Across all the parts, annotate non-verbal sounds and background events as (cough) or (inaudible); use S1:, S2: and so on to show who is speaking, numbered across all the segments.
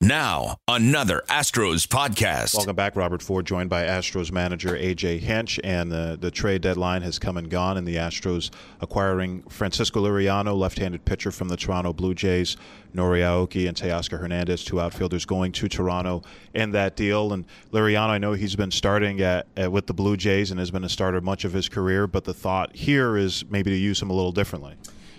S1: Now, another Astros podcast.
S2: Welcome back, Robert Ford, joined by Astros manager AJ Hinch, and the, the trade deadline has come and gone, and the Astros acquiring Francisco Liriano, left-handed pitcher from the Toronto Blue Jays, Nori Aoki, and Teoscar Hernandez, two outfielders going to Toronto in that deal. And Liriano, I know he's been starting at, at, with the Blue Jays and has been a starter much of his career, but the thought here is maybe to use him a little differently.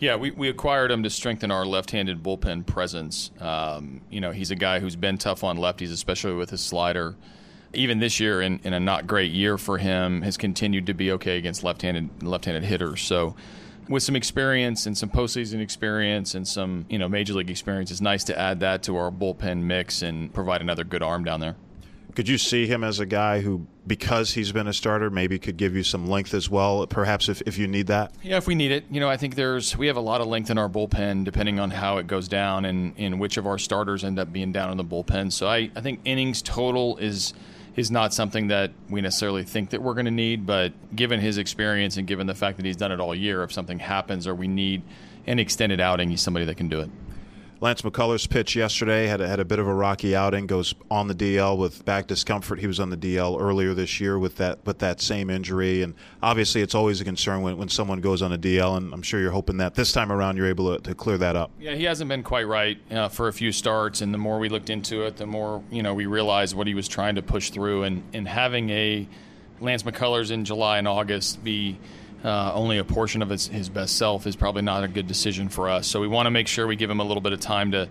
S3: Yeah, we, we acquired him to strengthen our left-handed bullpen presence. Um, you know, he's a guy who's been tough on lefties, especially with his slider. Even this year, in, in a not great year for him, has continued to be okay against left-handed left-handed hitters. So, with some experience and some postseason experience and some you know major league experience, it's nice to add that to our bullpen mix and provide another good arm down there.
S2: Could you see him as a guy who, because he's been a starter, maybe could give you some length as well, perhaps if, if you need that?
S3: Yeah, if we need it. You know, I think there's we have a lot of length in our bullpen depending on how it goes down and, and which of our starters end up being down in the bullpen. So I, I think innings total is is not something that we necessarily think that we're going to need, but given his experience and given the fact that he's done it all year, if something happens or we need an extended outing, he's somebody that can do it.
S2: Lance McCullers pitch yesterday had a, had a bit of a rocky outing. Goes on the DL with back discomfort. He was on the DL earlier this year with that with that same injury, and obviously it's always a concern when, when someone goes on a DL. And I'm sure you're hoping that this time around you're able to, to clear that up.
S3: Yeah, he hasn't been quite right uh, for a few starts, and the more we looked into it, the more you know we realized what he was trying to push through, and and having a Lance McCullers in July and August be uh, only a portion of his, his best self is probably not a good decision for us. So we want to make sure we give him a little bit of time to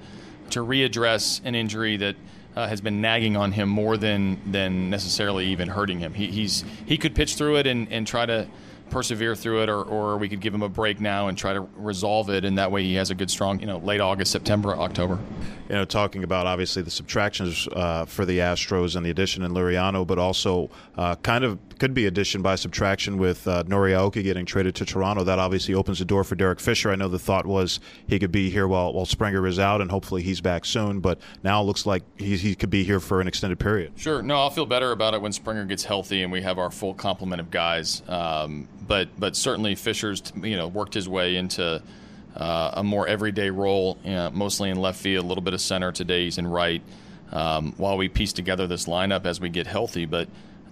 S3: to readdress an injury that uh, has been nagging on him more than than necessarily even hurting him. He, he's he could pitch through it and, and try to persevere through it, or, or we could give him a break now and try to resolve it, and that way he has a good, strong, you know, late August, September, October.
S2: You know, talking about obviously the subtractions uh, for the Astros and the addition in Liriano, but also uh, kind of could be addition by subtraction with uh, Nori Aoki getting traded to Toronto. That obviously opens the door for Derek Fisher. I know the thought was he could be here while, while Springer is out, and hopefully he's back soon. But now it looks like he, he could be here for an extended period.
S3: Sure. No, I'll feel better about it when Springer gets healthy and we have our full complement of guys. Um, but but certainly Fisher's you know worked his way into uh, a more everyday role, you know, mostly in left field, a little bit of center. Today he's in right. Um, while we piece together this lineup as we get healthy, but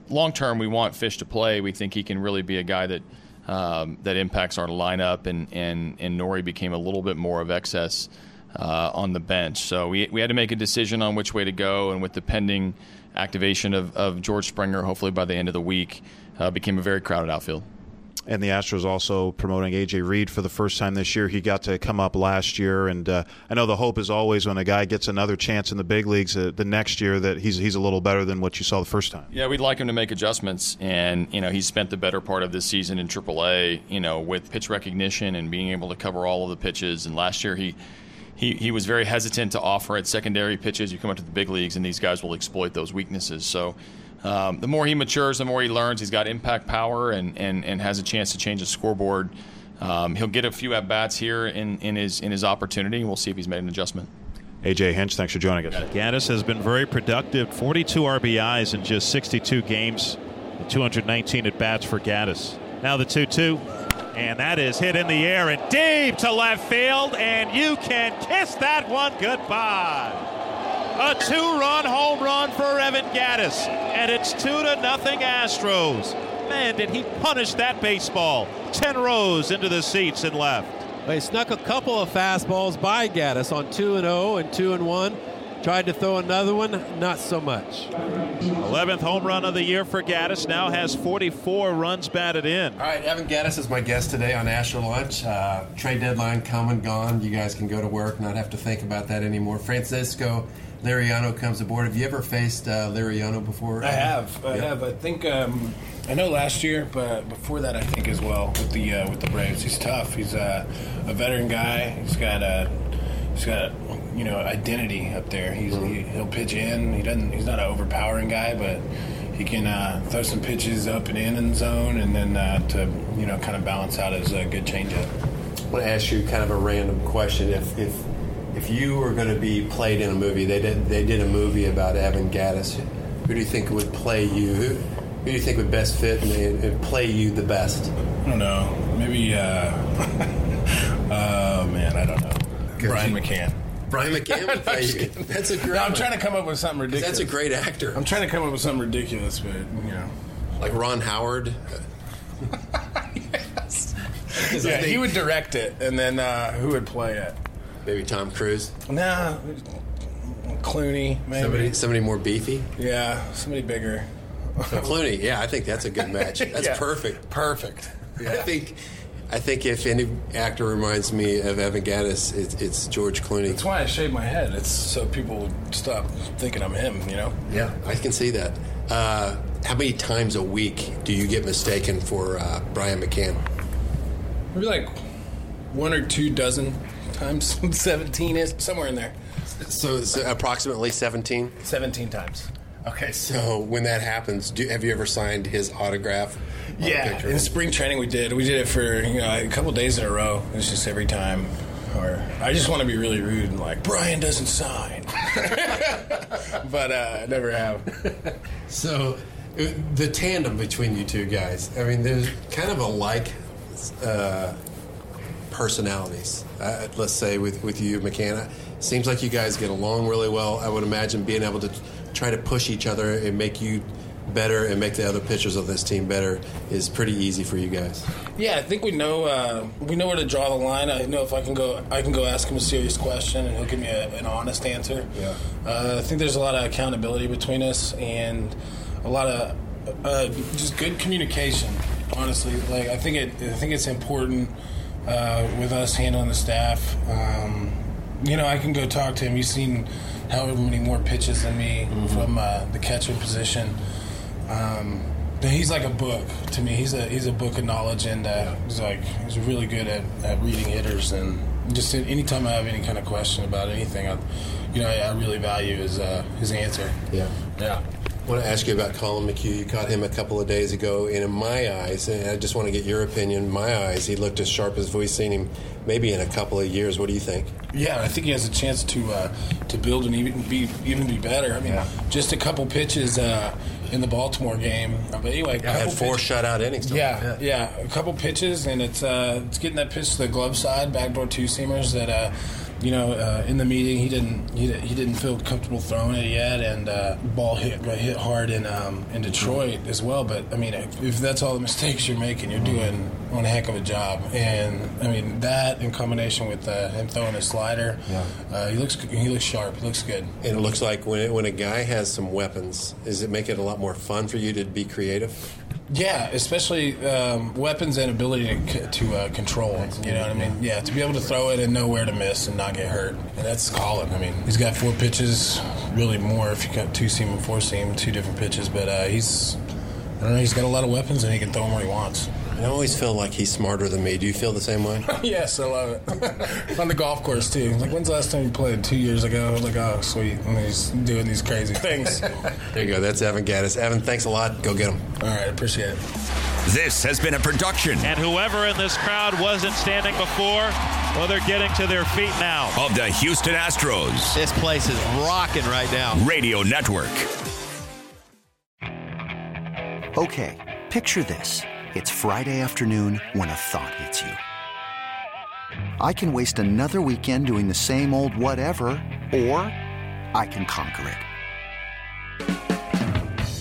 S3: long term we want Fish to play. We think he can really be a guy that um, that impacts our lineup, and and and Nori became a little bit more of excess. Uh, on the bench. So we, we had to make a decision on which way to go, and with the pending activation of, of George Springer, hopefully by the end of the week, uh, became a very crowded outfield
S2: and the Astros also promoting AJ Reed for the first time this year. He got to come up last year, and uh, I know the hope is always when a guy gets another chance in the big leagues uh, the next year that he's he's a little better than what you saw the first time.
S3: Yeah, we'd like him to make adjustments, and you know he's spent the better part of this season in AAA, you know, with pitch recognition and being able to cover all of the pitches. And last year he. He, he was very hesitant to offer at secondary pitches. You come up to the big leagues, and these guys will exploit those weaknesses. So, um, the more he matures, the more he learns. He's got impact power and, and, and has a chance to change the scoreboard. Um, he'll get a few at bats here in, in his in his opportunity. We'll see if he's made an adjustment.
S2: AJ Hinch, thanks for joining us.
S4: Gattis has been very productive. 42 RBIs in just 62 games, 219 at bats for Gattis. Now the 2 2. And that is hit in the air and deep to left field, and you can kiss that one goodbye. A two-run home run for Evan Gattis, and it's two to nothing Astros. Man, did he punish that baseball? Ten rows into the seats and left.
S5: They snuck a couple of fastballs by Gattis on two and zero oh and two and one. Tried to throw another one, not so much.
S4: 11th home run of the year for Gattis. Now has 44 runs batted in.
S6: All right, Evan Gattis is my guest today on Astro Lunch. Uh, trade deadline come and gone. You guys can go to work, not have to think about that anymore. Francisco Liriano comes aboard. Have you ever faced uh, Liriano before?
S7: I have. I have. I think um, I know last year, but before that, I think as well with the uh, with the Braves. He's tough. He's uh, a veteran guy. He's got a he's got a, you know identity up there. He's
S6: Mm-hmm.
S7: he, he'll pitch in. He doesn't. He's not an overpowering guy, but he can uh, throw some pitches up and in in zone, and then uh, to you know kind of balance out his uh, good changeup.
S6: I want to ask you kind of a random question. If if if you were going to be played in a movie, they did they did a movie about Evan Gattis. Who do you think would play you? Who, who do you think would best fit and, and play you the best?
S7: I don't know. Maybe. Uh, (laughs) oh man, I don't know. Brian McCann.
S6: Brian (laughs) McCann would play you. That's a great.
S7: No, I'm
S6: one.
S7: trying to come up with something ridiculous.
S6: That's a great actor.
S7: I'm trying to come up with something ridiculous, but you know.
S6: like Ron Howard. (laughs)
S7: Yeah, he would direct it, and then uh, who would play it?
S6: Maybe Tom Cruise.
S7: Nah, Clooney, maybe.
S6: Somebody somebody more beefy.
S7: Yeah, somebody bigger.
S6: Clooney. Yeah, I think that's a good match. (laughs) That's
S7: Yeah.
S6: perfect.
S7: Perfect.
S6: I think. I think if any actor reminds me of Evan Gattis, it's, it's George Clooney.
S7: That's why I shaved my head. It's so people stop thinking I'm him. You know.
S6: Yeah, I can see that. Uh, how many times a week do you get mistaken for uh, Brian McCann?
S7: Maybe like one or two dozen times. (laughs) Seventeen is somewhere in there.
S6: So it's approximately 17.
S7: Seventeen times.
S6: Okay, so when that happens, do, have you ever signed his autograph?
S7: Yeah, in spring training we did. We did it for you know a couple days in a row. It was just every time. Or I just want to be really rude and like Brian doesn't sign, (laughs) but uh, I never have.
S6: So uh, the tandem between you two guys, I mean, there's kind of a like uh, personalities. Uh, let's say with with you, McCann, seems like you guys get along really well. I would imagine being able to try to push each other and make you better and make the other pitchers of this team better is pretty easy for you guys.
S7: Yeah, I think we know uh, we know where to draw the line. I know if I can go, I can go ask him a serious question and he'll give me a, an honest answer.
S6: Yeah.
S7: Uh, I think there's a lot of accountability between us and a lot of uh, just good communication. Honestly, like I think it, I think it's important uh, with us handling the staff. Um, you know, I can go talk to him. He's seen however many more pitches than me from uh, the catcher position. Um, but he's like a book to me. He's a he's a book of knowledge, and uh, he's like he's really good at, at reading hitters. And just anytime I have any kind of question about anything, I, you know, I, I really value his uh, his answer.
S6: Yeah.
S7: Yeah.
S6: I want to ask you about Collin McHugh. You caught him a couple of days ago, and in my eyes, and I just want to get your opinion. In my eyes, he looked as sharp as we've seen him maybe in a couple of years. What do you think?
S7: Yeah, I think he has a chance to uh, to build and even be even be better. I mean, just a couple pitches uh, in the Baltimore game, but anyway, a
S6: I had four
S7: pitch-
S6: shutout innings.
S7: Yeah, yeah, a couple pitches, and it's uh, it's getting that pitch to the glove side, backdoor two seamers that. You know, uh, in the meeting, he didn't he, he didn't feel comfortable throwing it yet, and uh, ball hit hit hard in um, in Detroit as well. But I mean, if, if that's all the (laughs) mistakes you're making, you're doing one heck of a job. And I mean that in combination with uh, him throwing a slider, uh, he looks he looks sharp. He looks good.
S6: And it looks like when, when a guy has some weapons, does it make it a lot more fun for you to be creative?
S7: Yeah, especially um, weapons and ability to, c- to uh, control. You know what I mean? Yeah, to be able to throw it and know where to miss and not get hurt. And that's Collin. I mean, he's got four pitches, really more if you got two seam and four seam, two different pitches. But uh, he's, I don't know, he's got a lot of weapons and he can throw them where he wants.
S6: I always feel like he's smarter than me. Do you feel the same way? (laughs)
S7: yes, I love it. (laughs) On the golf course too. Like, when's the last time you played? Two years ago. I was like, oh, sweet. And he's doing these crazy things. (laughs) All
S6: There you go. That's Evan Gattis. Evan, thanks a lot. Go get him.
S7: All right. appreciate it.
S1: This has been a production
S4: And whoever in this crowd wasn't standing before, well, they're getting to their feet now.
S1: of the Houston Astros
S5: This place is rocking right now.
S1: Radio Network.
S8: Okay, picture this. It's Friday afternoon when a thought hits you. I can waste another weekend doing the same old whatever, or I can conquer it.